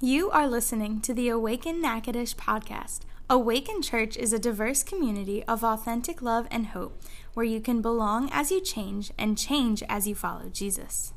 You are listening to the Awaken Natchitoches podcast. Awaken Church is a diverse community of authentic love and hope where you can belong as you change and change as you follow Jesus.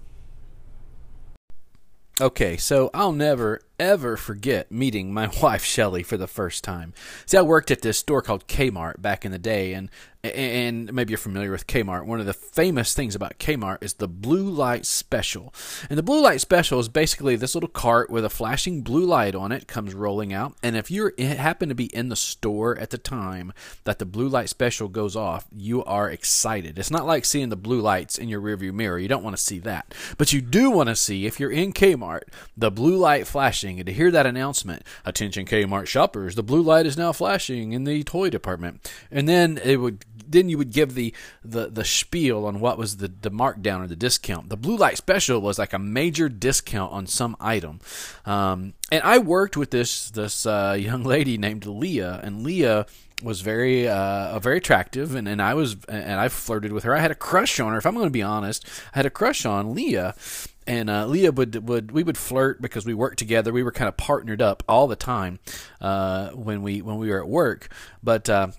Okay, so I'll never ever forget meeting my wife Shelly for the first time. See, I worked at this store called Kmart back in the day, and and maybe you're familiar with Kmart. One of the famous things about Kmart is the blue light special. And the blue light special is basically this little cart with a flashing blue light on it comes rolling out. And if you happen to be in the store at the time that the blue light special goes off, you are excited. It's not like seeing the blue lights in your rearview mirror. You don't want to see that. But you do want to see, if you're in Kmart, the blue light flashing. And to hear that announcement, attention Kmart shoppers, the blue light is now flashing in the toy department. And then it would then you would give the, the the spiel on what was the the markdown or the discount. The blue light special was like a major discount on some item, um, and I worked with this this uh, young lady named Leah, and Leah was very uh, very attractive, and, and I was and I flirted with her. I had a crush on her. If I'm going to be honest, I had a crush on Leah, and uh, Leah would would we would flirt because we worked together. We were kind of partnered up all the time uh, when we when we were at work, but. Uh,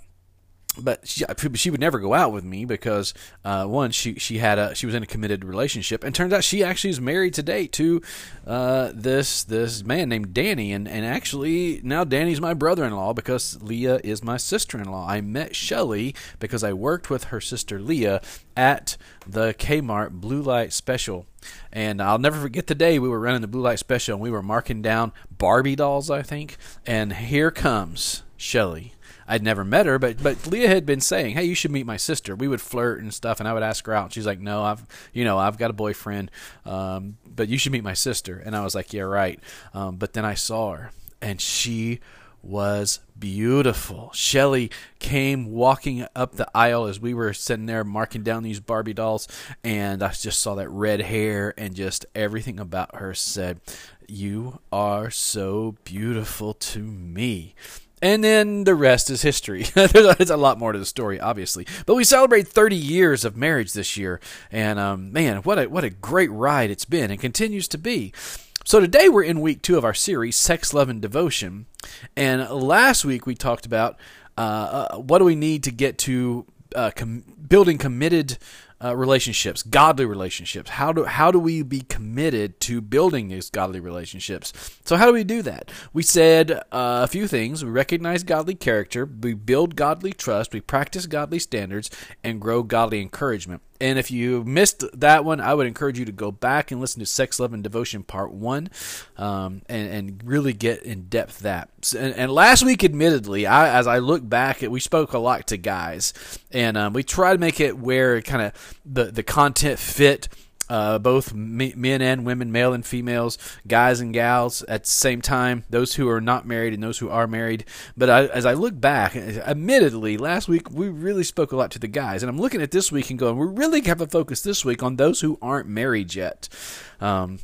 but she, she would never go out with me because uh, one she she had a she was in a committed relationship and turns out she actually is married today to uh, this this man named Danny and and actually now Danny's my brother-in-law because Leah is my sister-in-law. I met Shelly because I worked with her sister Leah at the Kmart Blue Light Special. And I'll never forget the day we were running the Blue Light Special and we were marking down Barbie dolls, I think. And here comes Shelly I'd never met her, but but Leah had been saying, "Hey, you should meet my sister." We would flirt and stuff, and I would ask her out. And she's like, "No, I've you know I've got a boyfriend, um, but you should meet my sister." And I was like, "Yeah, right." Um, but then I saw her, and she was beautiful. Shelly came walking up the aisle as we were sitting there marking down these Barbie dolls, and I just saw that red hair and just everything about her said, You are so beautiful to me. And then the rest is history. There's a lot more to the story, obviously. But we celebrate 30 years of marriage this year, and um, man, what a what a great ride it's been, and continues to be. So today we're in week two of our series, Sex, Love, and Devotion. And last week we talked about uh, uh, what do we need to get to uh, com- building committed uh, relationships, godly relationships. How do how do we be committed to building these godly relationships? So how do we do that? We said uh, a few things. We recognize godly character, we build godly trust, we practice godly standards, and grow godly encouragement. And if you missed that one, I would encourage you to go back and listen to Sex, Love, and Devotion Part 1 um, and, and really get in depth that. And, and last week, admittedly, I, as I look back, we spoke a lot to guys. And um, we try to make it where kind of the, the content fit uh, both men and women, male and females, guys and gals at the same time, those who are not married and those who are married. But I, as I look back, admittedly, last week we really spoke a lot to the guys. And I'm looking at this week and going, we really have a focus this week on those who aren't married yet. Um,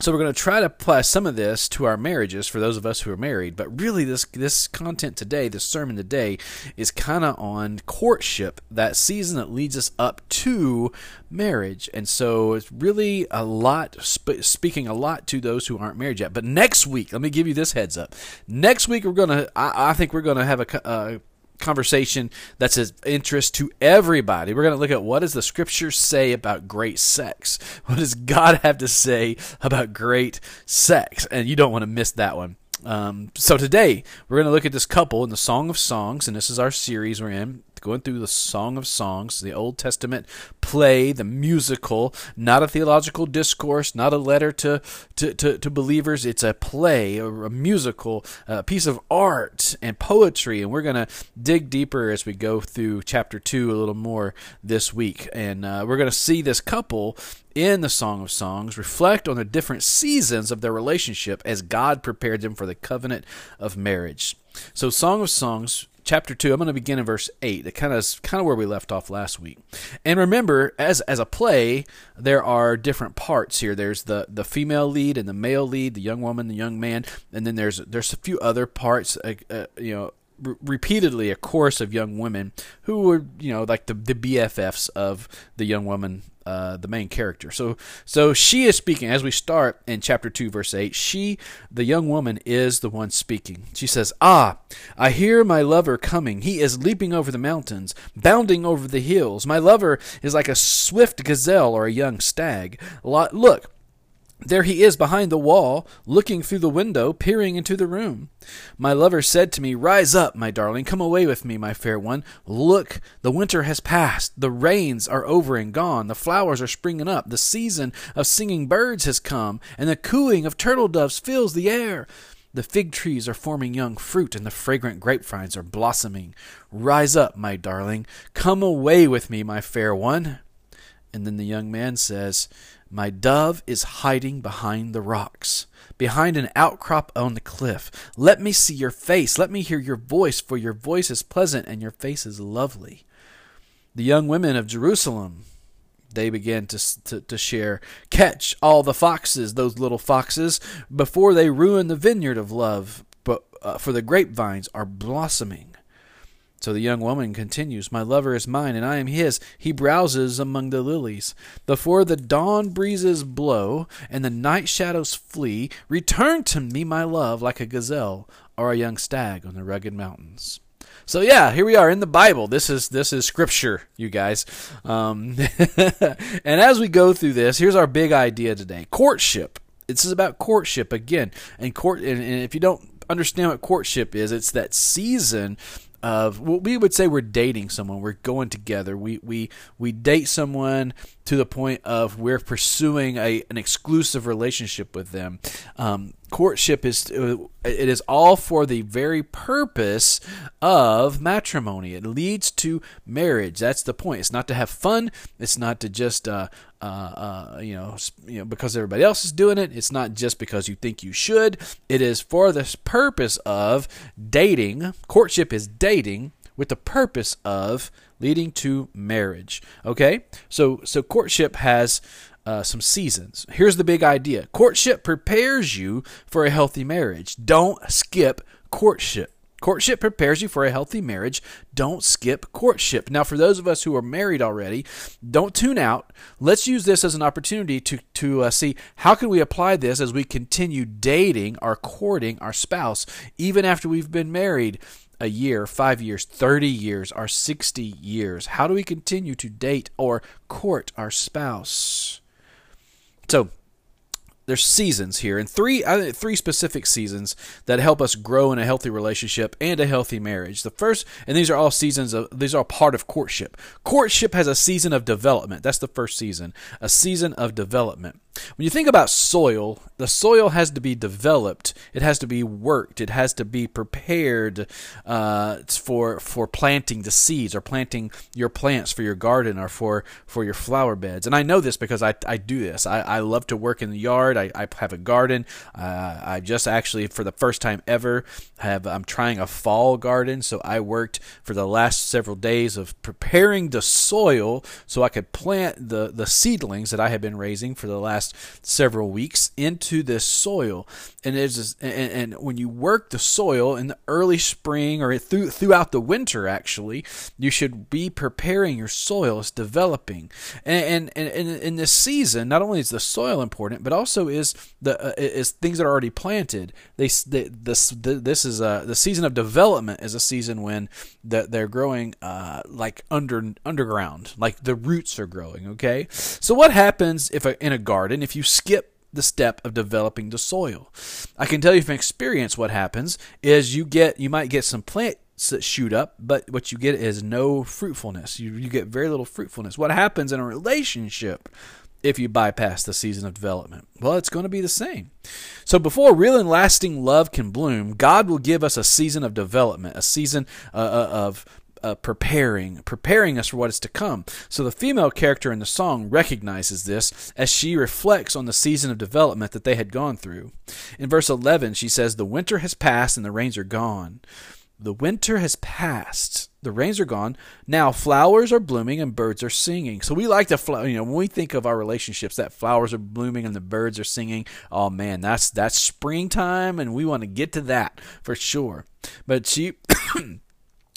so we're going to try to apply some of this to our marriages for those of us who are married. But really, this this content today, this sermon today, is kind of on courtship, that season that leads us up to marriage. And so it's really a lot, sp- speaking a lot to those who aren't married yet. But next week, let me give you this heads up. Next week, we're going to, I, I think we're going to have a, a uh, conversation that's of interest to everybody. We're going to look at what does the scripture say about great sex? What does God have to say about great sex? And you don't want to miss that one. Um, so today we're going to look at this couple in the Song of Songs, and this is our series we're in going through the Song of Songs, the Old Testament play, the musical, not a theological discourse, not a letter to, to, to, to believers. It's a play, a, a musical, a piece of art and poetry. And we're going to dig deeper as we go through chapter 2 a little more this week. And uh, we're going to see this couple in the Song of Songs reflect on the different seasons of their relationship as God prepared them for the covenant of marriage. So, Song of Songs chapter 2 i'm going to begin in verse 8 that kind of kind of where we left off last week. And remember as as a play there are different parts here. There's the the female lead and the male lead the young woman the young man. And then there's there's a few other parts uh, uh, you know repeatedly a chorus of young women who were you know like the, the bffs of the young woman uh, the main character. So so she is speaking as we start in chapter two, verse eight. She, the young woman, is the one speaking. She says, "Ah, I hear my lover coming. He is leaping over the mountains, bounding over the hills. My lover is like a swift gazelle or a young stag. Look." There he is behind the wall, looking through the window, peering into the room. My lover said to me, Rise up, my darling, come away with me, my fair one. Look, the winter has passed, the rains are over and gone, the flowers are springing up, the season of singing birds has come, and the cooing of turtle doves fills the air. The fig trees are forming young fruit, and the fragrant grapevines are blossoming. Rise up, my darling, come away with me, my fair one. And then the young man says, my dove is hiding behind the rocks, behind an outcrop on the cliff. Let me see your face. Let me hear your voice, for your voice is pleasant and your face is lovely. The young women of Jerusalem, they began to, to, to, share. Catch all the foxes, those little foxes, before they ruin the vineyard of love, but, uh, for the grapevines are blossoming. So the young woman continues, My lover is mine, and I am his. He browses among the lilies. Before the dawn breezes blow and the night shadows flee, return to me, my love, like a gazelle or a young stag on the rugged mountains. So yeah, here we are in the Bible. This is this is scripture, you guys. Um, and as we go through this, here's our big idea today: courtship. This is about courtship again, and court. And, and if you don't understand what courtship is, it's that season of well, we would say we're dating someone we're going together we we we date someone to the point of we're pursuing a an exclusive relationship with them um, courtship is uh, it is all for the very purpose of matrimony it leads to marriage that's the point it's not to have fun it's not to just uh, uh, uh, you know, you know, because everybody else is doing it. It's not just because you think you should. It is for the purpose of dating. Courtship is dating with the purpose of leading to marriage. Okay, so so courtship has uh, some seasons. Here's the big idea: courtship prepares you for a healthy marriage. Don't skip courtship. Courtship prepares you for a healthy marriage. Don't skip courtship. Now, for those of us who are married already, don't tune out. Let's use this as an opportunity to to uh, see how can we apply this as we continue dating or courting our spouse, even after we've been married a year, five years, 30 years, or 60 years. How do we continue to date or court our spouse? So, there's seasons here, and three three specific seasons that help us grow in a healthy relationship and a healthy marriage. The first, and these are all seasons of these are all part of courtship. Courtship has a season of development. That's the first season, a season of development. When you think about soil, the soil has to be developed. It has to be worked. It has to be prepared uh, for for planting the seeds or planting your plants for your garden or for for your flower beds. And I know this because I, I do this. I, I love to work in the yard. I, I have a garden. Uh, I just actually for the first time ever have I'm trying a fall garden. So I worked for the last several days of preparing the soil so I could plant the the seedlings that I have been raising for the last last several weeks into this soil. And, it's, and, and when you work the soil in the early spring or through, throughout the winter, actually, you should be preparing your soil. It's developing. And, and, in this season, not only is the soil important, but also is the uh, is things that are already planted. They, they this this is a the season of development is a season when the, they're growing uh, like under underground, like the roots are growing. Okay, so what happens if a, in a garden garden if you skip the step of developing the soil. I can tell you from experience what happens is you get you might get some plants that shoot up, but what you get is no fruitfulness. You you get very little fruitfulness. What happens in a relationship if you bypass the season of development? Well, it's going to be the same. So, before real and lasting love can bloom, God will give us a season of development, a season uh, uh of uh, preparing, preparing us for what is to come. So the female character in the song recognizes this as she reflects on the season of development that they had gone through. In verse 11, she says, The winter has passed and the rains are gone. The winter has passed. The rains are gone. Now flowers are blooming and birds are singing. So we like to, you know, when we think of our relationships, that flowers are blooming and the birds are singing. Oh man, that's that's springtime, and we want to get to that for sure. But she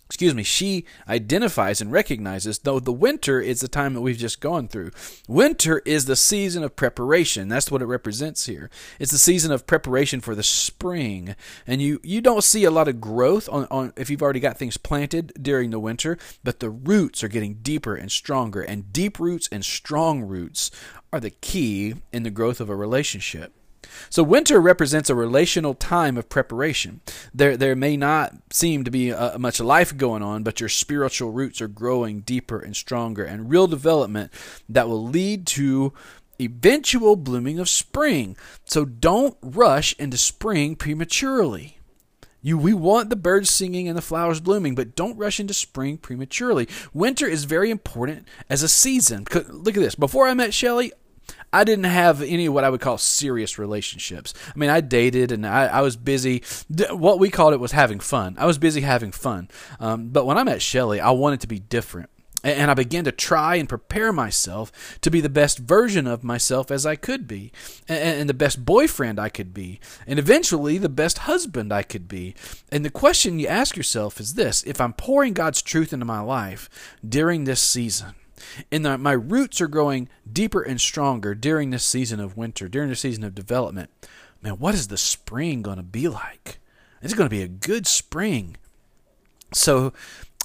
excuse me, she identifies and recognizes, though the winter is the time that we've just gone through. Winter is the season of preparation. That's what it represents here. It's the season of preparation for the spring. And you, you don't see a lot of growth on, on if you've already got things planted during the winter, but the roots are getting deeper and stronger. And deep roots and strong roots are the key in the growth of a relationship. So winter represents a relational time of preparation. There, there may not seem to be uh, much life going on, but your spiritual roots are growing deeper and stronger, and real development that will lead to eventual blooming of spring. So don't rush into spring prematurely. You, we want the birds singing and the flowers blooming, but don't rush into spring prematurely. Winter is very important as a season. Look at this. Before I met Shelly, I didn't have any what I would call serious relationships. I mean, I dated and I, I was busy. What we called it was having fun. I was busy having fun. Um, but when I met Shelly, I wanted to be different. And I began to try and prepare myself to be the best version of myself as I could be, and the best boyfriend I could be, and eventually the best husband I could be. And the question you ask yourself is this if I'm pouring God's truth into my life during this season, and my roots are growing deeper and stronger during this season of winter, during the season of development. Man, what is the spring going to be like? It's going to be a good spring. So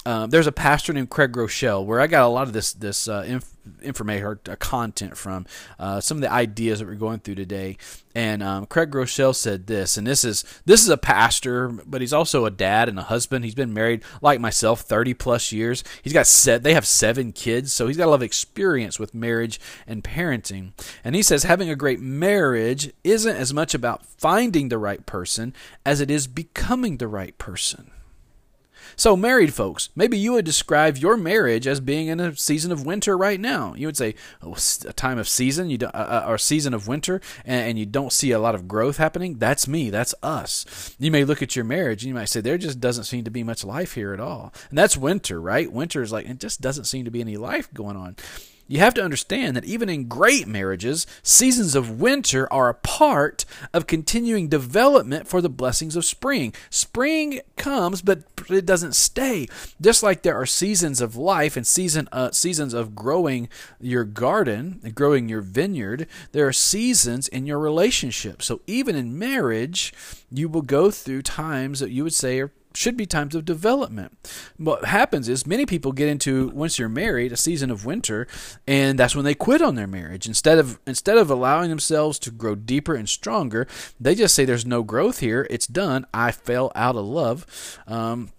um, there's a pastor named Craig Groeschel where I got a lot of this this uh, inf- information or uh, content from uh, some of the ideas that we're going through today. And um, Craig Groeschel said this, and this is this is a pastor, but he's also a dad and a husband. He's been married like myself 30 plus years. He's got set they have seven kids, so he's got a lot of experience with marriage and parenting. And he says having a great marriage isn't as much about finding the right person as it is becoming the right person. So, married folks, maybe you would describe your marriage as being in a season of winter right now. You would say oh, a time of season, you uh, uh, or season of winter, and, and, you don't see a lot of growth happening. That's me. That's us. You may look at your marriage and you might say there just doesn't seem to be much life here at all, and that's winter, right? Winter is like it just doesn't seem to be any life going on. You have to understand that even in great marriages, seasons of winter are a part of continuing development for the blessings of spring. Spring comes, but it doesn't stay. Just like there are seasons of life and season uh, seasons of growing your garden growing your vineyard, there are seasons in your relationship. So even in marriage, you will go through times that you would say are should be times of development. What happens is many people get into once you're married a season of winter, and that's when they quit on their marriage instead of instead of allowing themselves to grow deeper and stronger. They just say, "There's no growth here. It's done. I fell out of love." Um,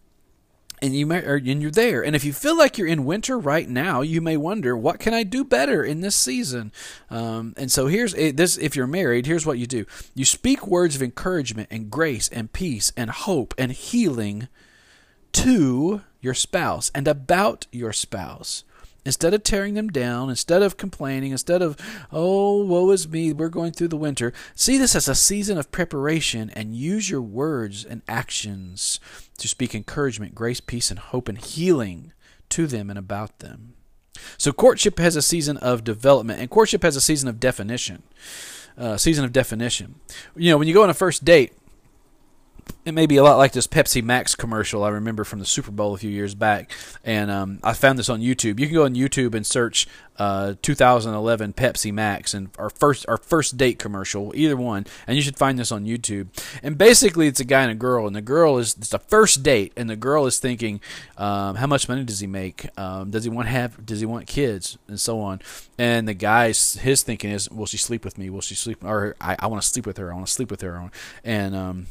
and you may, and you're there. And if you feel like you're in winter right now, you may wonder, what can I do better in this season? Um, and so here's eh, this: if you're married, here's what you do: you speak words of encouragement and grace and peace and hope and healing to your spouse and about your spouse. Instead of tearing them down, instead of complaining, instead of, oh, woe is me, we're going through the winter, see this as a season of preparation and use your words and actions to speak encouragement, grace, peace, and hope and healing to them and about them. So, courtship has a season of development, and courtship has a season of definition. Uh, season of definition. You know, when you go on a first date, it may be a lot like this Pepsi Max commercial I remember from the Super Bowl a few years back, and um, I found this on YouTube. You can go on YouTube and search uh, 2011 Pepsi Max and our first our first date commercial, either one, and you should find this on YouTube. And basically, it's a guy and a girl, and the girl is it's a first date, and the girl is thinking, um, how much money does he make? Um, does he want have? Does he want kids? And so on. And the guy's his thinking is, will she sleep with me? Will she sleep? Or I, I want to sleep with her. I want to sleep with her. And um,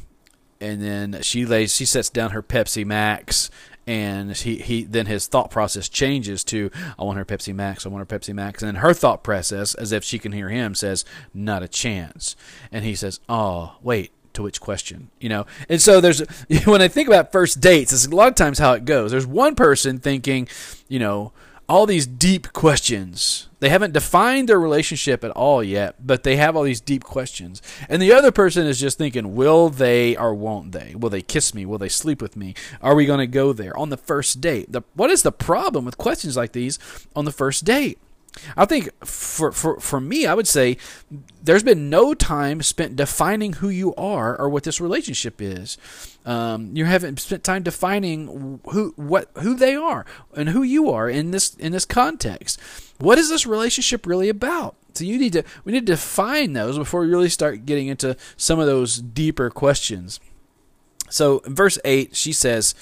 and then she lays she sets down her Pepsi Max and he, he then his thought process changes to I want her Pepsi Max, I want her Pepsi Max, and then her thought process, as if she can hear him, says not a chance, and he says, oh wait, to which question, you know, and so there's when I think about first dates, it's a lot of times how it goes. There's one person thinking, you know, all these deep questions. They haven't defined their relationship at all yet, but they have all these deep questions. And the other person is just thinking, will they or won't they? Will they kiss me? Will they sleep with me? Are we going to go there on the first date? The, what is the problem with questions like these on the first date? I think for, for, for me, I would say there's been no time spent defining who you are or what this relationship is. Um, you haven't spent time defining who what who they are and who you are in this in this context. What is this relationship really about? So you need to we need to define those before we really start getting into some of those deeper questions. So in verse 8, she says,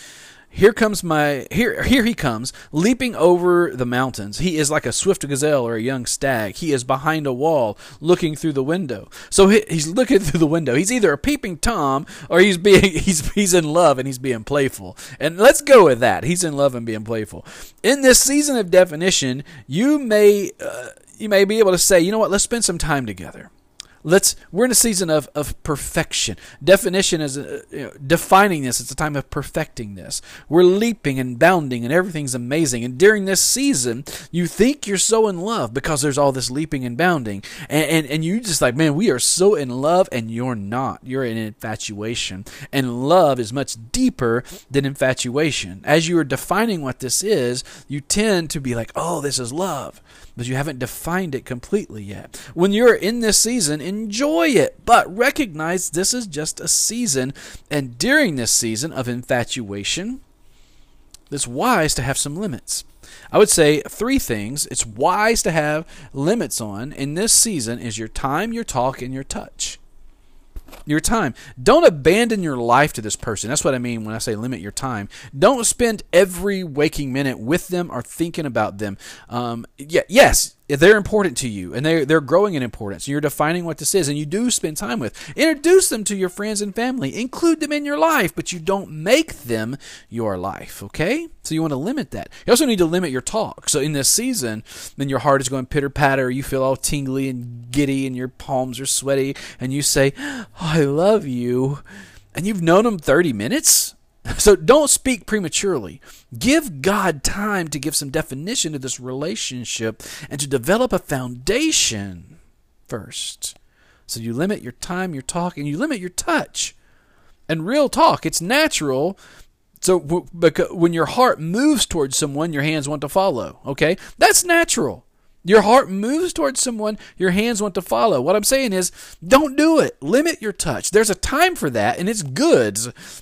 here comes my here here he comes leaping over the mountains. He is like a swift gazelle or a young stag. He is behind a wall looking through the window. So he, he's looking through the window. He's either a peeping tom or he's being he's he's in love and he's being playful. And let's go with that. He's in love and being playful. In this season of definition you may uh, you may be able to say you know what? Let's spend some time together let's we're in a season of, of perfection. Definition is uh, you know, defining this. It's a time of perfecting this. We're leaping and bounding and everything's amazing. And during this season you think you're so in love because there's all this leaping and bounding. And, and, and you just like man we are so in love and you're not. You're in infatuation. And love is much deeper than infatuation. As you are defining what this is you tend to be like oh this is love but you haven't defined it completely yet. When you're in this season, enjoy it, but recognize this is just a season. And during this season of infatuation, it's wise to have some limits. I would say three things it's wise to have limits on in this season is your time, your talk, and your touch your time. Don't abandon your life to this person. That's what I mean when I say limit your time. Don't spend every waking minute with them or thinking about them. Um, yeah, yes, they're important to you and they're, they're growing in importance. You're defining what this is and you do spend time with. Introduce them to your friends and family. Include them in your life, but you don't make them your life, okay? So you want to limit that. You also need to limit your talk. So in this season, then your heart is going pitter patter, you feel all tingly and giddy and your palms are sweaty and you say, oh, I love you. And you've known them 30 minutes? So don't speak prematurely. Give God time to give some definition to this relationship and to develop a foundation first. So you limit your time, your talk, and you limit your touch. And real talk, it's natural. So when your heart moves towards someone, your hands want to follow. Okay? That's natural. Your heart moves towards someone, your hands want to follow. What I'm saying is, don't do it. Limit your touch. There's a time for that, and it's good,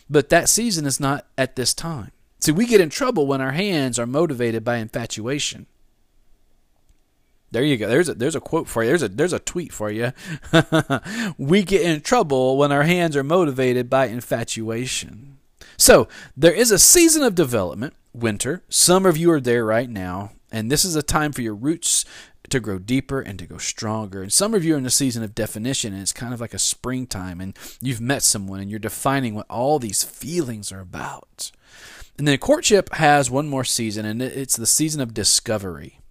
but that season is not at this time. See, we get in trouble when our hands are motivated by infatuation. There you go. There's a there's a quote for you. There's a there's a tweet for you. we get in trouble when our hands are motivated by infatuation. So there is a season of development, winter. Some of you are there right now. And this is a time for your roots to grow deeper and to go stronger. And some of you are in a season of definition, and it's kind of like a springtime, and you've met someone and you're defining what all these feelings are about. And then courtship has one more season, and it's the season of discovery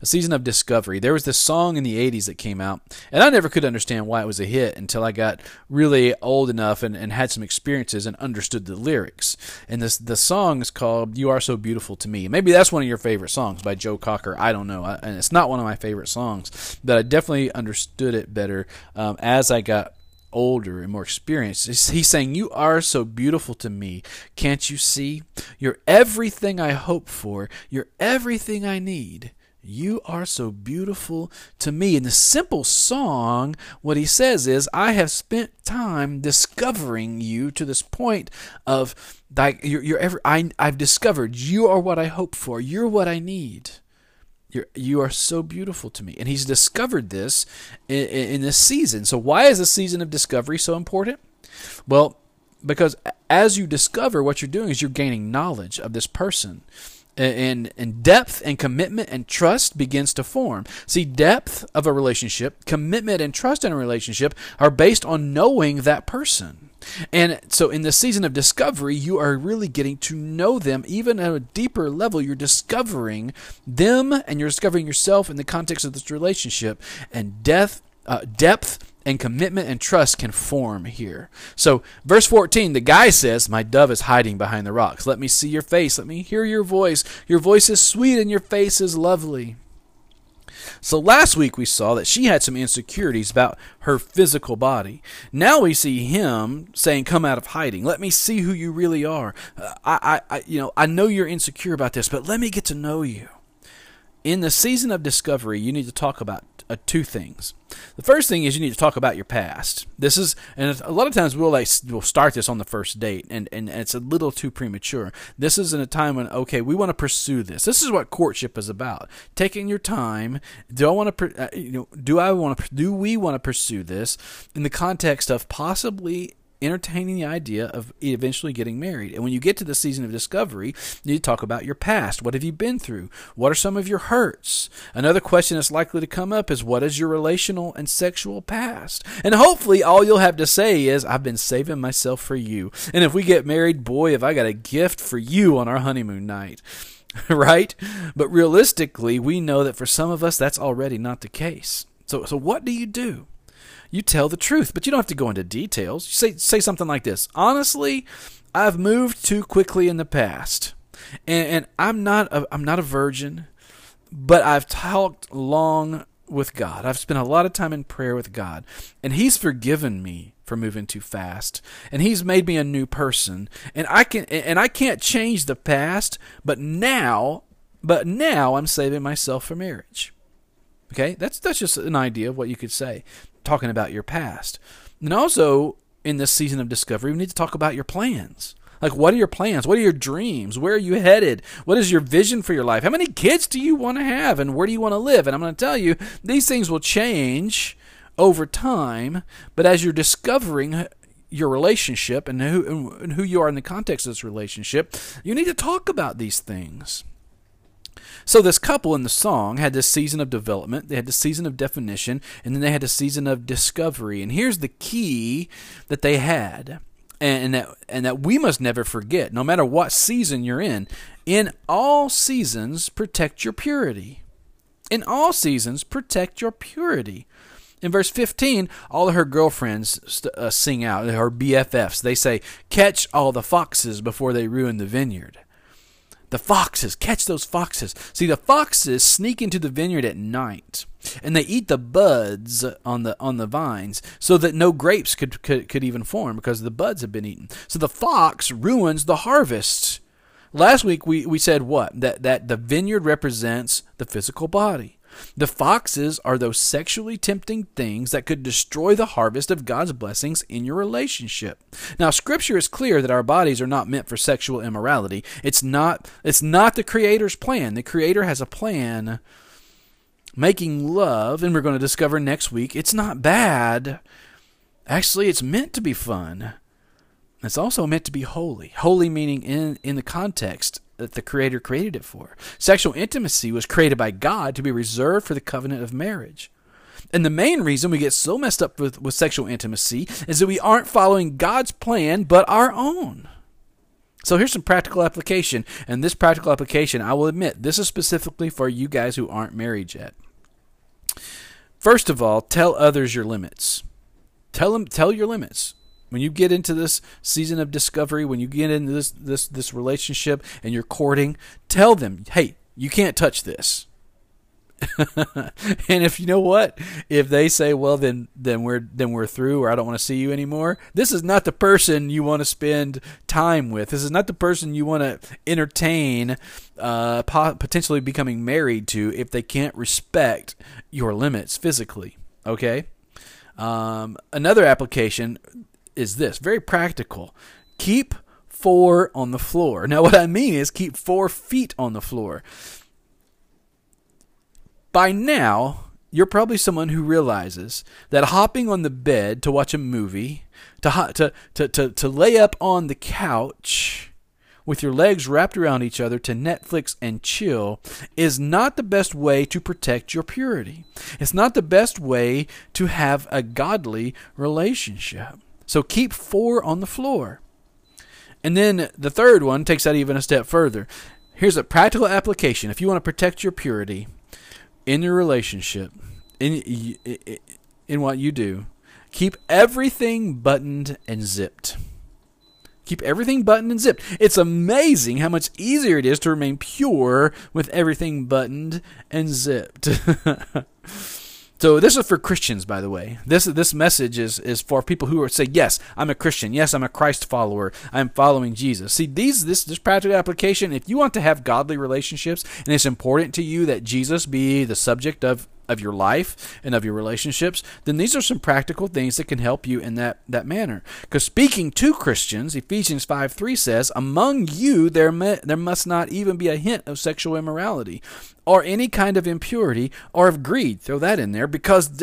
a season of discovery. There was this song in the 80s that came out, and I never could understand why it was a hit until I got really old enough and, and had some experiences and understood the lyrics. And this the song is called You Are So Beautiful to Me. Maybe that's one of your favorite songs by Joe Cocker. I don't know. I, and it's not one of my favorite songs, but I definitely understood it better um, as I got older and more experienced. He's saying, You are so beautiful to me. Can't you see? You're everything I hope for. You're everything I need. You are so beautiful to me. In the simple song, what he says is, I have spent time discovering you to this point of like you're, you're ever I, I've discovered you are what I hope for. You're what I need. You're, you are so beautiful to me. And he's discovered this in, in this season. So, why is the season of discovery so important? Well, because as you discover, what you're doing is you're gaining knowledge of this person and, and depth and commitment and trust begins to form. See, depth of a relationship, commitment and trust in a relationship are based on knowing that person. And so, in the season of discovery, you are really getting to know them even at a deeper level. You're discovering them and you're discovering yourself in the context of this relationship. And depth, uh, depth and commitment and trust can form here. So, verse 14, the guy says, My dove is hiding behind the rocks. Let me see your face. Let me hear your voice. Your voice is sweet and your face is lovely. So, last week we saw that she had some insecurities about her physical body. Now we see him saying, Come out of hiding. Let me see who you really are. Uh, I, I, I, you know, I know you're insecure about this, but let me get to know you in the season of discovery, you need to talk about uh, two things. The first thing is you need to talk about your past. This is, and a lot of times we'll like we'll start this on the first date, and and it's a little too premature. This is in a time when okay, we want to pursue this. This is what courtship is about: taking your time. Do I want to, uh, you know, do I want to, do we want to pursue this in the context of possibly entertaining the idea of eventually getting married. And when you get to the season of discovery, you need to talk about your past. What have you been through? What are some of your hurts? Another question that's likely to come up is what is your relational and sexual past? And hopefully all you'll have to say is I've been saving myself for you. And if we get married, boy, have I got a gift for you on our honeymoon night. right? But realistically, we know that for some of us that's already not the case. So so what do you do? You tell the truth, but you don't have to go into details. You say say something like this. Honestly, I've moved too quickly in the past, and, and I'm not a, I'm not a virgin, but I've talked long with God. I've spent a lot of time in prayer with God, and He's forgiven me for moving too fast, and He's made me a new person. And I can and I can't change the past, but now, but now I'm saving myself for marriage. Okay, that's that's just an idea of what you could say talking about your past. And also, in this season of discovery, we need to talk about your plans. Like, what are your plans? What are your dreams? Where are you headed? What is your vision for your life? How many kids do you want to have? And where do you want to live? And I'm going to tell you, these things will change over time. But as you're discovering your relationship and who, and who you are in the context of this relationship, you need to talk about these things. So this couple in the song had this season of development, they had the season of definition, and then they had a season of discovery. And here's the key that they had. And that and that we must never forget, no matter what season you're in, in all seasons protect your purity. In all seasons protect your purity. In verse 15, all of her girlfriends uh, sing out, her BFFs. They say, Catch all the foxes before they ruin the vineyard. The foxes, catch those foxes. See, the foxes sneak into the vineyard at night, and they eat the buds on the on the vines, so that no grapes could could, could even form because the buds have been eaten. So the fox ruins the harvest. Last week we, we said what? That that the vineyard represents the physical body. The foxes are those sexually tempting things that could destroy the harvest of God's blessings in your relationship. Now, scripture is clear that our bodies are not meant for sexual immorality. It's not it's not the creator's plan. The creator has a plan making love, and we're going to discover next week, it's not bad. Actually, it's meant to be fun. It's also meant to be holy. Holy meaning in in the context that the Creator created it for. Sexual intimacy was created by God to be reserved for the covenant of marriage. And the main reason we get so messed up with, with sexual intimacy is that we aren't following God's plan but our own. So here's some practical application. And this practical application, I will admit, this is specifically for you guys who aren't married yet. First of all, tell others your limits. Tell them tell your limits. When you get into this season of discovery, when you get into this this this relationship and you're courting, tell them, "Hey, you can't touch this." and if you know what, if they say, "Well, then then we're then we're through," or "I don't want to see you anymore," this is not the person you want to spend time with. This is not the person you want to entertain, uh, potentially becoming married to if they can't respect your limits physically. Okay. Um, another application is this very practical. Keep four on the floor. Now, what I mean is keep four feet on the floor. By now, you're probably someone who realizes that hopping on the bed to watch a movie, to, to, to, to, to lay up on the couch with your legs wrapped around each other to Netflix and chill is not the best way to protect your purity. It's not the best way to have a godly relationship. So keep four on the floor. And then the third one takes that even a step further. Here's a practical application. If you want to protect your purity in your relationship, in in what you do, keep everything buttoned and zipped. Keep everything buttoned and zipped. It's amazing how much easier it is to remain pure with everything buttoned and zipped. So this is for Christians, by the way. This this message is is for people who are say, yes, I'm a Christian. Yes, I'm a Christ follower. I'm following Jesus. See, these this this practical application. If you want to have godly relationships, and it's important to you that Jesus be the subject of of your life and of your relationships, then these are some practical things that can help you in that, that manner. Because speaking to Christians, Ephesians 5 3 says, Among you there, may, there must not even be a hint of sexual immorality or any kind of impurity or of greed. Throw that in there because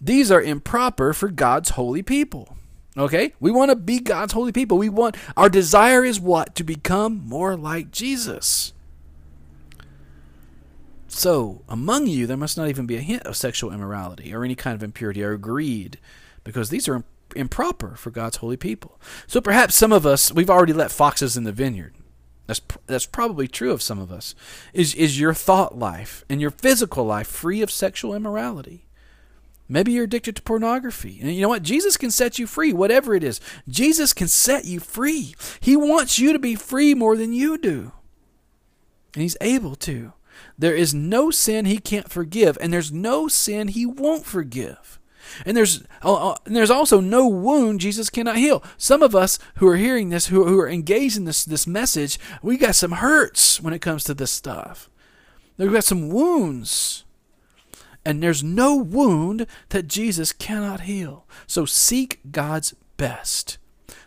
these are improper for God's holy people. Okay? We want to be God's holy people. We want our desire is what? To become more like Jesus. So, among you, there must not even be a hint of sexual immorality or any kind of impurity or greed, because these are improper for God's holy people. So, perhaps some of us, we've already let foxes in the vineyard. That's, that's probably true of some of us. Is, is your thought life and your physical life free of sexual immorality? Maybe you're addicted to pornography. And you know what? Jesus can set you free, whatever it is. Jesus can set you free. He wants you to be free more than you do. And He's able to. There is no sin he can't forgive, and there's no sin he won't forgive. And there's uh, uh, and there's also no wound Jesus cannot heal. Some of us who are hearing this, who, who are engaged in this this message, we got some hurts when it comes to this stuff. We've got some wounds. And there's no wound that Jesus cannot heal. So seek God's best.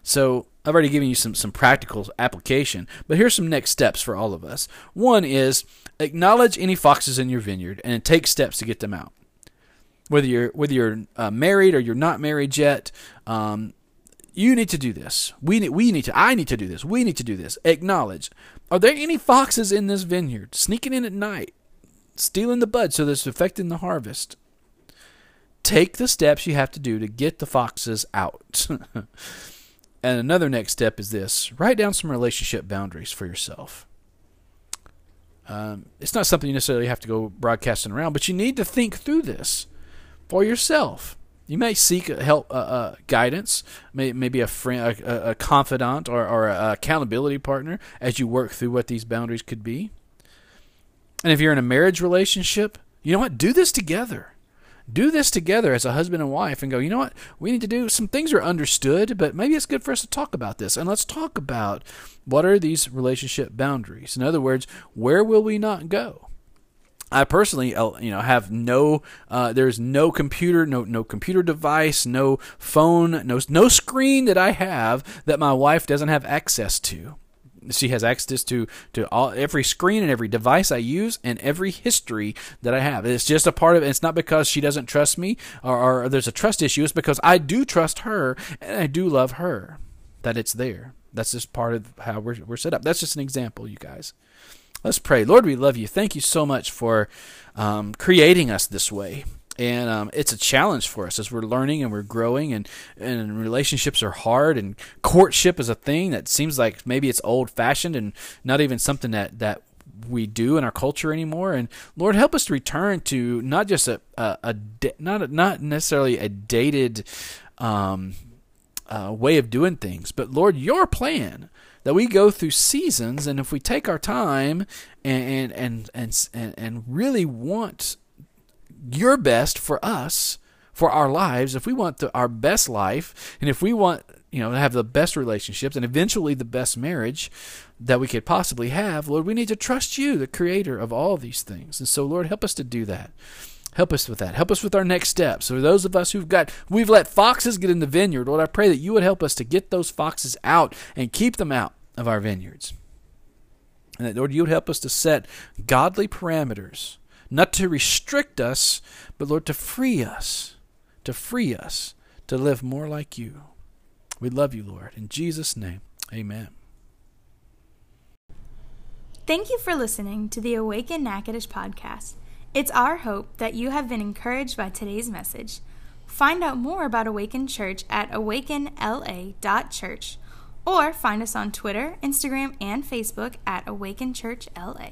So I've already given you some, some practical application, but here's some next steps for all of us. One is acknowledge any foxes in your vineyard and take steps to get them out. Whether you're whether you're uh, married or you're not married yet, um, you need to do this. We need, we need to. I need to do this. We need to do this. Acknowledge. Are there any foxes in this vineyard sneaking in at night, stealing the bud so that's affecting the harvest? Take the steps you have to do to get the foxes out. And another next step is this write down some relationship boundaries for yourself. Um, it's not something you necessarily have to go broadcasting around, but you need to think through this for yourself. You may seek help, uh, uh, guidance, may, maybe a friend, a, a confidant, or, or accountability partner as you work through what these boundaries could be. And if you're in a marriage relationship, you know what? Do this together do this together as a husband and wife and go, you know what? We need to do some things are understood, but maybe it's good for us to talk about this. And let's talk about what are these relationship boundaries. In other words, where will we not go? I personally, uh, you know, have no. Uh, there's no computer, no no computer device, no phone, no no screen that I have that my wife doesn't have access to she has access to to all every screen and every device I use and every history that I have. It's just a part of it. It's not because she doesn't trust me or, or there's a trust issue. It's because I do trust her and I do love her. That it's there. That's just part of how we're we're set up. That's just an example, you guys. Let's pray. Lord, we love you. Thank you so much for um, creating us this way and um, it's a challenge for us as we're learning and we're growing and, and relationships are hard and courtship is a thing that seems like maybe it's old fashioned and not even something that, that we do in our culture anymore. And lord help us to return to not just a, a, a not a, not necessarily a dated um, uh, way of doing things but lord your plan that we go through seasons and if we take our time and and and and, and really want your best for us, for our lives, if we want the, our best life, and if we want you know to have the best relationships and eventually the best marriage that we could possibly have, Lord, we need to trust you, the creator of all these things. And so, Lord, help us to do that. Help us with that. Help us with our next steps. So those of us who've got we've let foxes get in the vineyard, Lord, I pray that you would help us to get those foxes out and keep them out of our vineyards. And that Lord, you would help us to set godly parameters not to restrict us, but Lord, to free us, to free us to live more like you. We love you, Lord. In Jesus' name, amen. Thank you for listening to the Awaken Natchitoches podcast. It's our hope that you have been encouraged by today's message. Find out more about Awaken Church at awakenla.church or find us on Twitter, Instagram, and Facebook at Awaken Church LA.